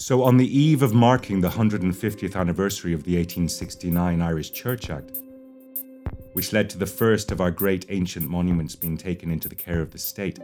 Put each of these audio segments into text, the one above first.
So, on the eve of marking the 150th anniversary of the 1869 Irish Church Act, which led to the first of our great ancient monuments being taken into the care of the state,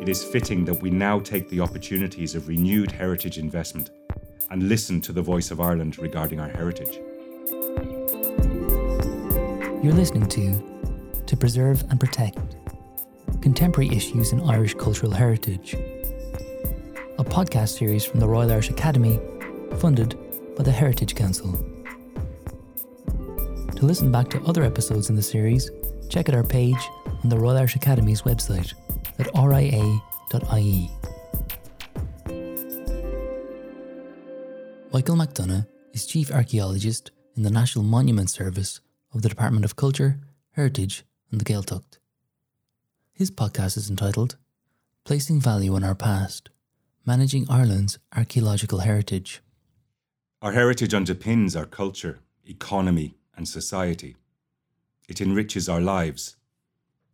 it is fitting that we now take the opportunities of renewed heritage investment and listen to the voice of Ireland regarding our heritage. You're listening to To Preserve and Protect Contemporary Issues in Irish Cultural Heritage podcast series from the Royal Irish Academy, funded by the Heritage Council. To listen back to other episodes in the series, check out our page on the Royal Irish Academy's website at ria.ie. Michael MacDonagh is Chief Archaeologist in the National Monument Service of the Department of Culture, Heritage and the Gaeltacht. His podcast is entitled Placing Value on Our Past managing Ireland's archaeological heritage. Our heritage underpins our culture, economy, and society. It enriches our lives.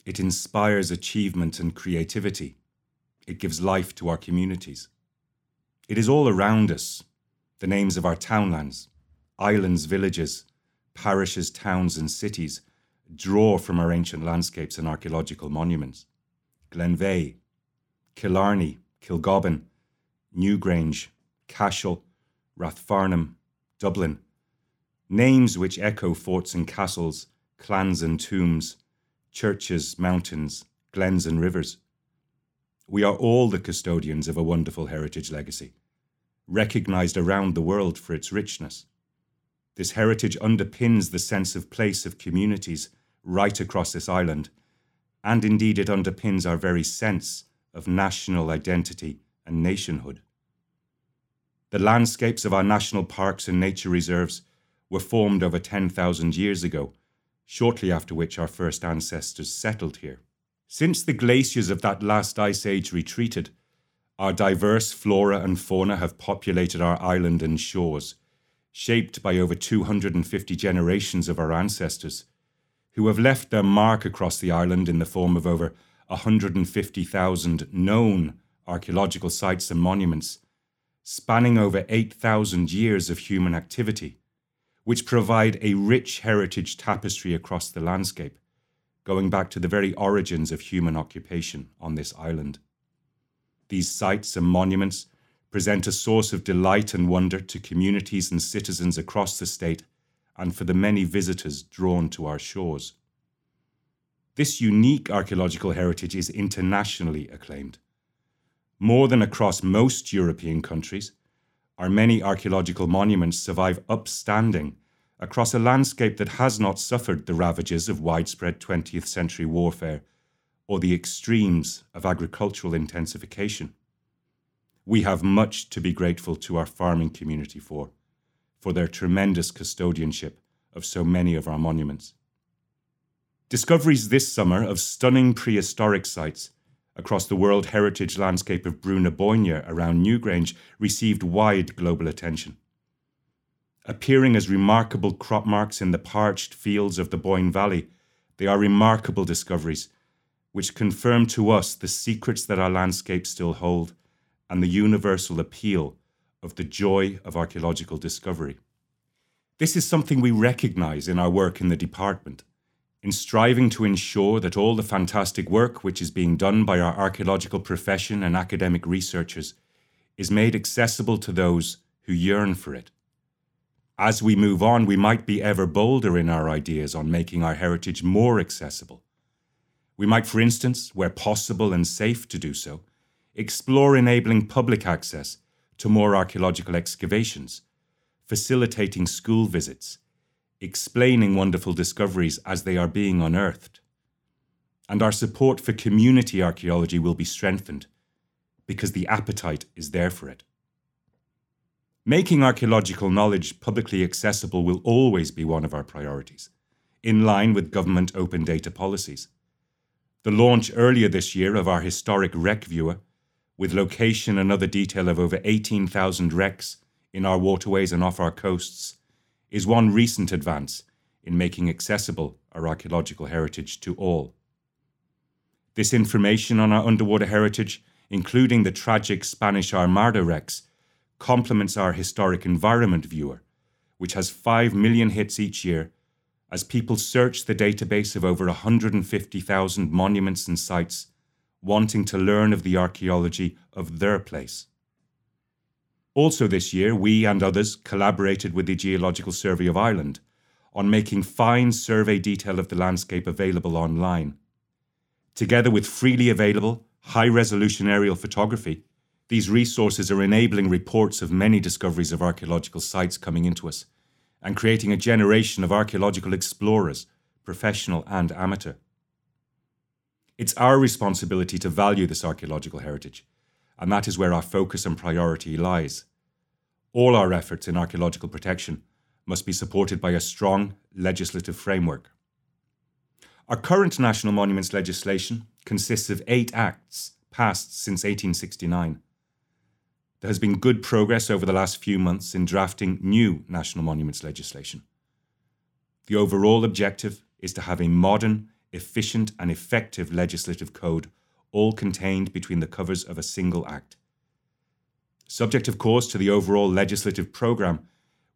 It inspires achievement and creativity. It gives life to our communities. It is all around us the names of our townlands, islands, villages, parishes, towns, and cities draw from our ancient landscapes and archaeological monuments. Glenveagh, Killarney, Kilgobbin, Newgrange, Cashel, Rathfarnham, Dublin, names which echo forts and castles, clans and tombs, churches, mountains, glens and rivers. We are all the custodians of a wonderful heritage legacy, recognised around the world for its richness. This heritage underpins the sense of place of communities right across this island, and indeed it underpins our very sense of national identity and nationhood. The landscapes of our national parks and nature reserves were formed over 10,000 years ago, shortly after which our first ancestors settled here. Since the glaciers of that last ice age retreated, our diverse flora and fauna have populated our island and shores, shaped by over 250 generations of our ancestors, who have left their mark across the island in the form of over 150,000 known archaeological sites and monuments, spanning over 8,000 years of human activity, which provide a rich heritage tapestry across the landscape, going back to the very origins of human occupation on this island. These sites and monuments present a source of delight and wonder to communities and citizens across the state and for the many visitors drawn to our shores. This unique archaeological heritage is internationally acclaimed more than across most European countries, our many archaeological monuments survive upstanding across a landscape that has not suffered the ravages of widespread 20th century warfare or the extremes of agricultural intensification. We have much to be grateful to our farming community for, for their tremendous custodianship of so many of our monuments. Discoveries this summer of stunning prehistoric sites across the World Heritage landscape of na around Newgrange received wide global attention. Appearing as remarkable crop marks in the parched fields of the Boyne Valley, they are remarkable discoveries which confirm to us the secrets that our landscapes still hold and the universal appeal of the joy of archaeological discovery. This is something we recognise in our work in the department in striving to ensure that all the fantastic work which is being done by our archaeological profession and academic researchers is made accessible to those who yearn for it. As we move on, we might be ever bolder in our ideas on making our heritage more accessible. We might, for instance, where possible and safe to do so, explore enabling public access to more archaeological excavations, facilitating school visits, explaining wonderful discoveries as they are being unearthed. And our support for community archaeology will be strengthened because the appetite is there for it. Making archaeological knowledge publicly accessible will always be one of our priorities, in line with government open data policies. The launch earlier this year of our historic wreck viewer, with location and other detail of over 18,000 wrecks in our waterways and off our coasts, is one recent advance in making accessible our archaeological heritage to all. This information on our underwater heritage, including the tragic Spanish Armada wrecks, complements our historic environment viewer, which has 5 million hits each year as people search the database of over 150,000 monuments and sites, wanting to learn of the archaeology of their place. Also, this year, we and others collaborated with the Geological Survey of Ireland on making fine survey detail of the landscape available online. Together with freely available, high resolution aerial photography, these resources are enabling reports of many discoveries of archaeological sites coming into us and creating a generation of archaeological explorers, professional and amateur. It's our responsibility to value this archaeological heritage, and that is where our focus and priority lies. All our efforts in archaeological protection must be supported by a strong legislative framework. Our current national monuments legislation consists of eight acts passed since 1869 there has been good progress over the last few months in drafting new national monuments legislation. The overall objective is to have a modern, efficient, and effective legislative code, all contained between the covers of a single act. Subject, of course, to the overall legislative programme,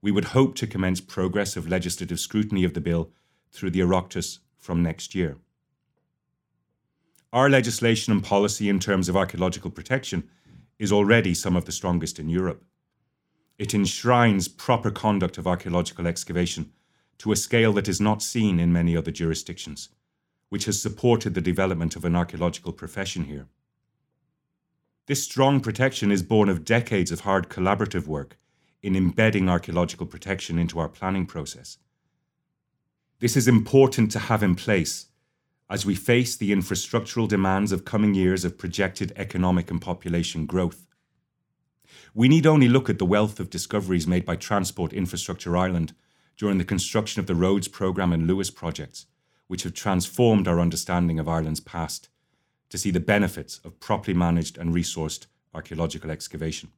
we would hope to commence progress of legislative scrutiny of the bill through the Oireachtas from next year. Our legislation and policy in terms of archaeological protection is already some of the strongest in Europe. It enshrines proper conduct of archaeological excavation to a scale that is not seen in many other jurisdictions, which has supported the development of an archaeological profession here. This strong protection is born of decades of hard collaborative work in embedding archaeological protection into our planning process. This is important to have in place as we face the infrastructural demands of coming years of projected economic and population growth. We need only look at the wealth of discoveries made by Transport Infrastructure Ireland during the construction of the Roads Programme and Luas projects, which have transformed our understanding of Ireland's past, to see the benefits of properly managed and resourced archaeological excavation.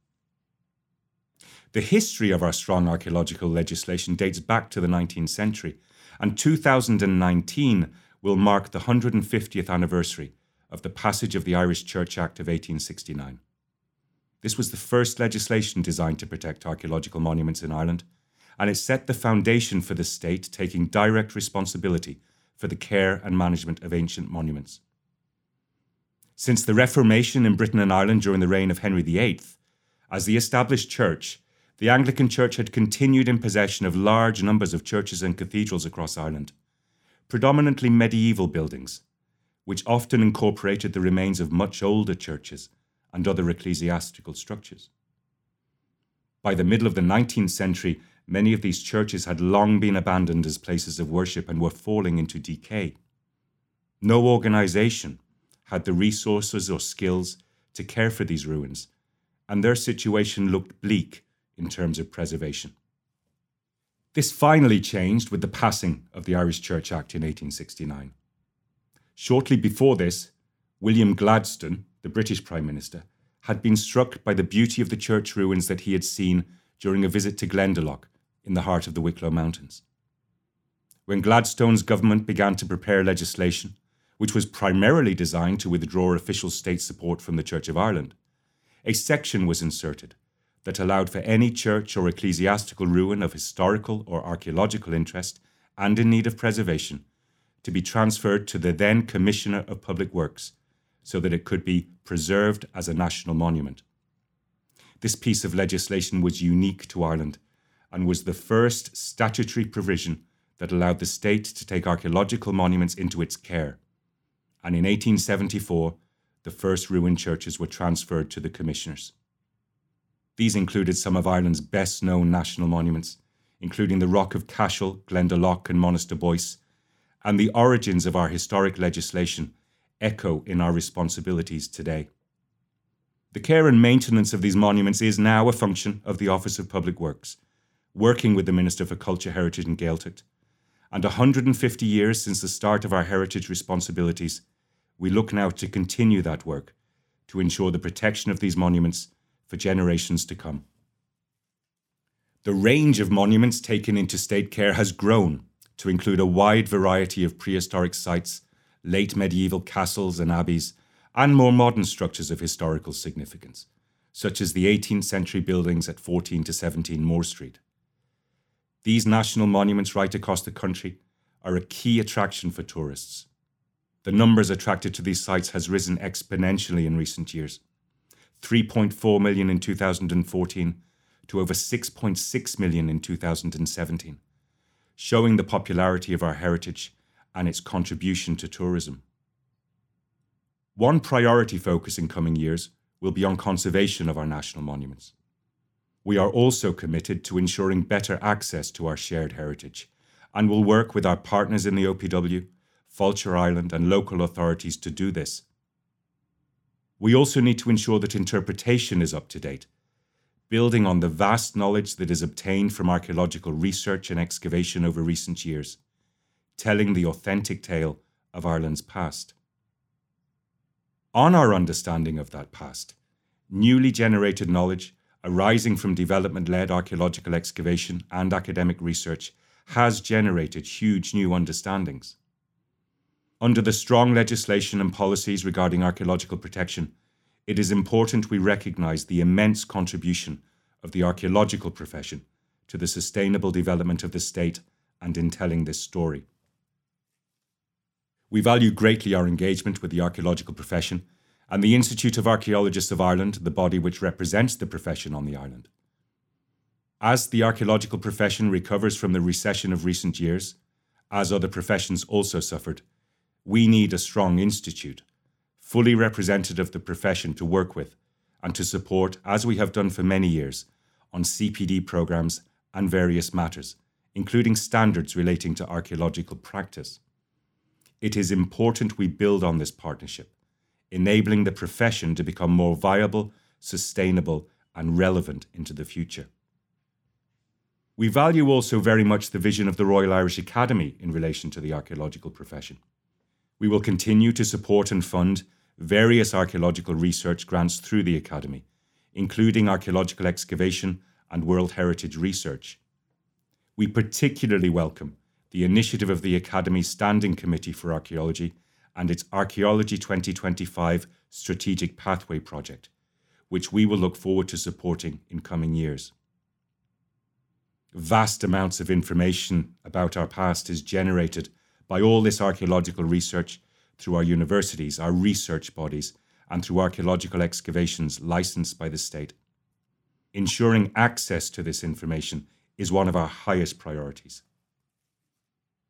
The history of our strong archaeological legislation dates back to the 19th century, and 2019 will mark the 150th anniversary of the passage of the Irish Church Act of 1869. This was the first legislation designed to protect archaeological monuments in Ireland, and it set the foundation for the state taking direct responsibility for the care and management of ancient monuments. Since the Reformation in Britain and Ireland during the reign of Henry VIII, as the established church, the Anglican Church had continued in possession of large numbers of churches and cathedrals across Ireland predominantly medieval buildings, which often incorporated the remains of much older churches and other ecclesiastical structures. By the middle of the 19th century, many of these churches had long been abandoned as places of worship and were falling into decay. No organization had the resources or skills to care for these ruins, and their situation looked bleak in terms of preservation. This finally changed with the passing of the Irish Church Act in 1869. Shortly before this, William Gladstone, the British Prime Minister, had been struck by the beauty of the church ruins that he had seen during a visit to Glendalough in the heart of the Wicklow Mountains. When Gladstone's government began to prepare legislation, which was primarily designed to withdraw official state support from the Church of Ireland, a section was inserted that allowed for any church or ecclesiastical ruin of historical or archaeological interest and in need of preservation to be transferred to the then Commissioner of Public Works so that it could be preserved as a national monument. This piece of legislation was unique to Ireland and was the first statutory provision that allowed the state to take archaeological monuments into its care. And in 1874, the first ruined churches were transferred to the commissioners. These included some of Ireland's best known national monuments, including the Rock of Cashel, Glendalough, and Monasterboice, and the origins of our historic legislation echo in our responsibilities today. The care and maintenance of these monuments is now a function of the Office of Public Works, working with the Minister for Culture, Heritage and Gaeltacht. And 150 years since the start of our heritage responsibilities, we look now to continue that work to ensure the protection of these monuments for generations to come. The range of monuments taken into state care has grown to include a wide variety of prehistoric sites, late medieval castles and abbeys, and more modern structures of historical significance, such as the 18th century buildings at 14 to 17 Moore Street. These national monuments right across the country are a key attraction for tourists. The numbers attracted to these sites has risen exponentially in recent years. 3.4 million in 2014 to over 6.6 million in 2017, showing the popularity of our heritage and its contribution to tourism. One priority focus in coming years will be on conservation of our national monuments. We are also committed to ensuring better access to our shared heritage and will work with our partners in the OPW, Fáilte Ireland, and local authorities to do this. We also need to ensure that interpretation is up to date, building on the vast knowledge that is obtained from archaeological research and excavation over recent years, telling the authentic tale of Ireland's past. On our understanding of that past, newly generated knowledge arising from development led archaeological excavation and academic research has generated huge new understandings. Under the strong legislation and policies regarding archaeological protection, it is important we recognise the immense contribution of the archaeological profession to the sustainable development of the state and in telling this story. We value greatly our engagement with the archaeological profession and the Institute of Archaeologists of Ireland, the body which represents the profession on the island. As the archaeological profession recovers from the recession of recent years, as other professions also suffered, we need a strong institute, fully representative of the profession to work with and to support, as we have done for many years, on CPD programs and various matters, including standards relating to archaeological practice it is important we build on this partnership, enabling the profession to become more viable, sustainable, and relevant into the future. We value also very much the vision of the Royal Irish Academy in relation to the archaeological profession. We will continue to support and fund various archaeological research grants through the Academy, including archaeological excavation and World Heritage research. We particularly welcome the initiative of the Academy's Standing Committee for Archaeology and its Archaeology 2025 Strategic Pathway project, which we will look forward to supporting in coming years. Vast amounts of information about our past is generated by all this archaeological research through our universities, our research bodies, and through archaeological excavations licensed by the state. Ensuring access to this information is one of our highest priorities.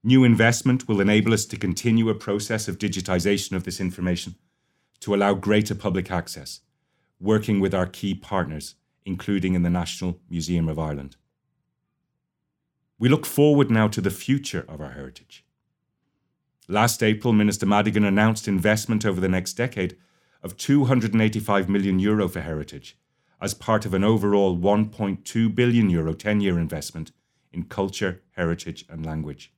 New investment will enable us to continue a process of digitisation of this information to allow greater public access, working with our key partners, including in the National Museum of Ireland. We look forward now to the future of our heritage. Last April, Minister Madigan announced investment over the next decade of 285 million euro for heritage as part of an overall 1.2 billion euro 10 year investment in culture, heritage, and language.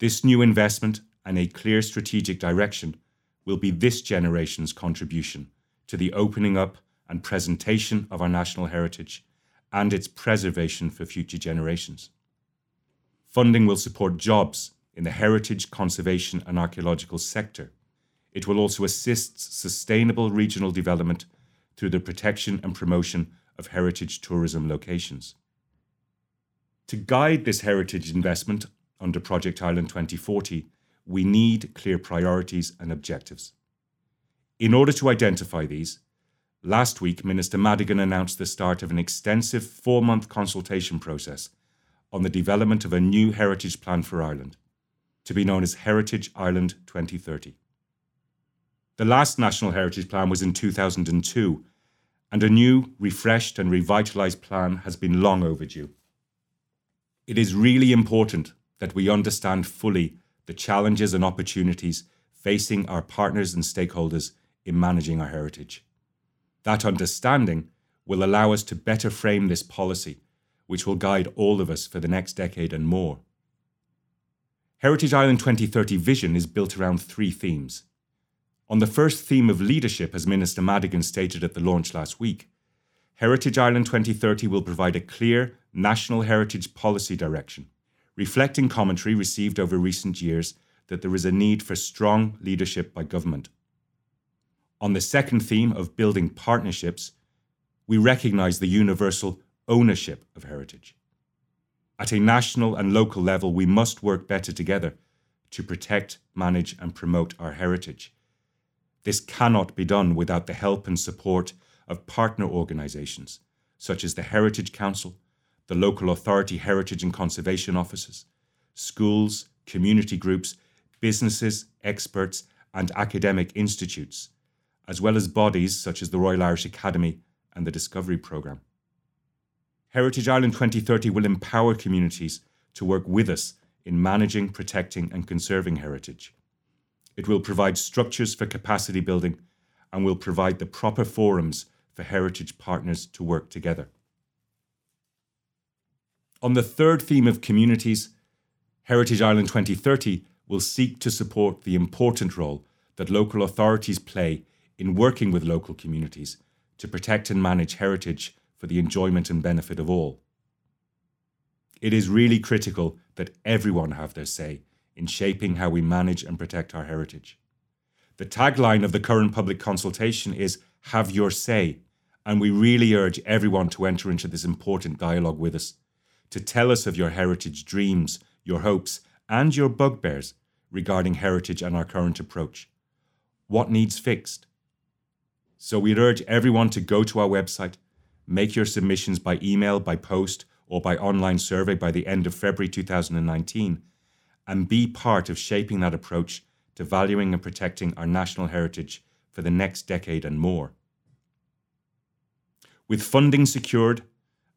This new investment and a clear strategic direction will be this generation's contribution to the opening up and presentation of our national heritage and its preservation for future generations. Funding will support jobs in the heritage, conservation, and archaeological sector. It will also assist sustainable regional development through the protection and promotion of heritage tourism locations. To guide this heritage investment under Project Ireland 2040, we need clear priorities and objectives. In order to identify these, last week Minister Madigan announced the start of an extensive four month consultation process on the development of a new heritage plan for Ireland, to be known as Heritage Ireland 2030. The last National Heritage Plan was in 2002, and a new, refreshed, and revitalised plan has been long overdue. It is really important that we understand fully the challenges and opportunities facing our partners and stakeholders in managing our heritage. That understanding will allow us to better frame this policy, which will guide all of us for the next decade and more. Heritage Ireland 2030 vision is built around three themes. On the first theme of leadership, as Minister Madigan stated at the launch last week, Heritage Ireland 2030 will provide a clear national heritage policy direction reflecting commentary received over recent years that there is a need for strong leadership by government. On the second theme of building partnerships, we recognise the universal ownership of heritage. At a national and local level, we must work better together to protect, manage, and promote our heritage. This cannot be done without the help and support of partner organisations such as the Heritage Council, the local authority heritage and conservation offices, schools, community groups, businesses, experts, and academic institutes, as well as bodies such as the Royal Irish Academy and the Discovery Programme. Heritage Ireland 2030 will empower communities to work with us in managing, protecting, and conserving heritage. It will provide structures for capacity building and will provide the proper forums for heritage partners to work together. On the third theme of communities, Heritage Ireland 2030 will seek to support the important role that local authorities play in working with local communities to protect and manage heritage for the enjoyment and benefit of all. It is really critical that everyone have their say in shaping how we manage and protect our heritage. The tagline of the current public consultation is Have Your Say, and we really urge everyone to enter into this important dialogue with us, to tell us of your heritage dreams, your hopes, and your bugbears regarding heritage and our current approach. What needs fixed? So we'd urge everyone to go to our website, make your submissions by email, by post, or by online survey by the end of February 2019 and be part of shaping that approach to valuing and protecting our national heritage for the next decade and more. With funding secured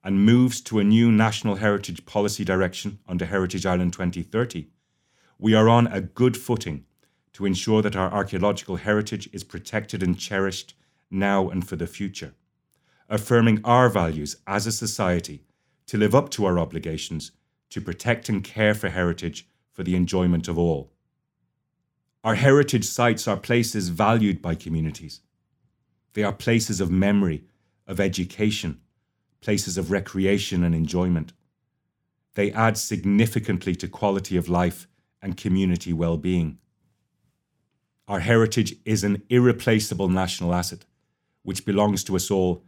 and moves to a new national heritage policy direction under Heritage Ireland 2030, we are on a good footing to ensure that our archaeological heritage is protected and cherished now and for the future, affirming our values as a society to live up to our obligations to protect and care for heritage for the enjoyment of all. Our heritage sites are places valued by communities. They are places of memory, of education, places of recreation and enjoyment. They add significantly to quality of life and community well being. Our heritage is an irreplaceable national asset which belongs to us all,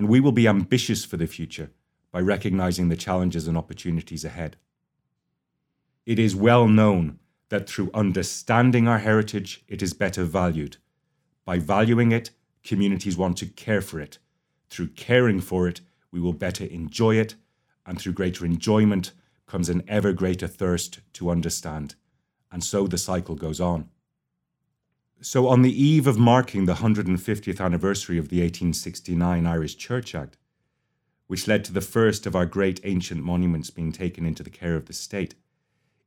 and we will be ambitious for the future by recognizing the challenges and opportunities ahead. It is well known that through understanding our heritage, it is better valued. By valuing it, communities want to care for it. Through caring for it, we will better enjoy it, and through greater enjoyment comes an ever greater thirst to understand. And so the cycle goes on. So, on the eve of marking the 150th anniversary of the 1869 Irish Church Act, which led to the first of our great ancient monuments being taken into the care of the state,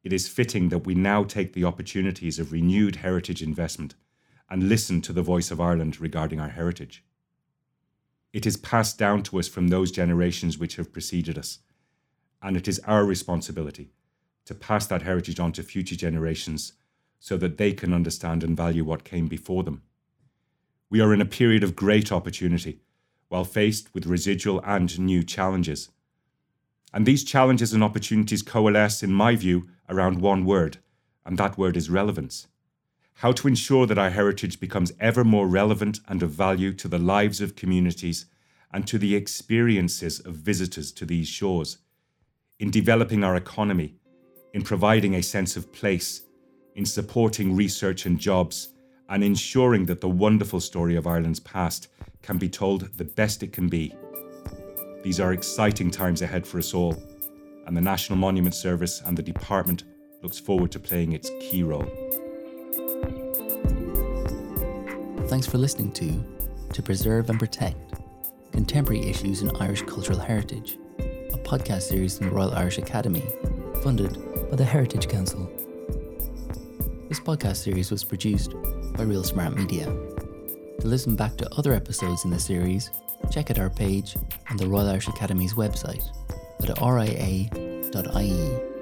it is fitting that we now take the opportunities of renewed heritage investment and listen to the voice of Ireland regarding our heritage. It is passed down to us from those generations which have preceded us, and it is our responsibility to pass that heritage on to future generations so that they can understand and value what came before them. We are in a period of great opportunity while faced with residual and new challenges. And these challenges and opportunities coalesce, in my view, around one word, and that word is relevance. How to ensure that our heritage becomes ever more relevant and of value to the lives of communities and to the experiences of visitors to these shores, in developing our economy, in providing a sense of place, in supporting research and jobs, and ensuring that the wonderful story of Ireland's past can be told the best it can be. These are exciting times ahead for us all, and the National Monument Service and the Department looks forward to playing its key role. Thanks for listening to To Preserve and Protect Contemporary Issues in Irish Cultural Heritage, a podcast series from the Royal Irish Academy, funded by the Heritage Council. This podcast series was produced by Real Smart Media. To listen back to other episodes in the series, check out our page on the Royal Irish Academy's website at ria.ie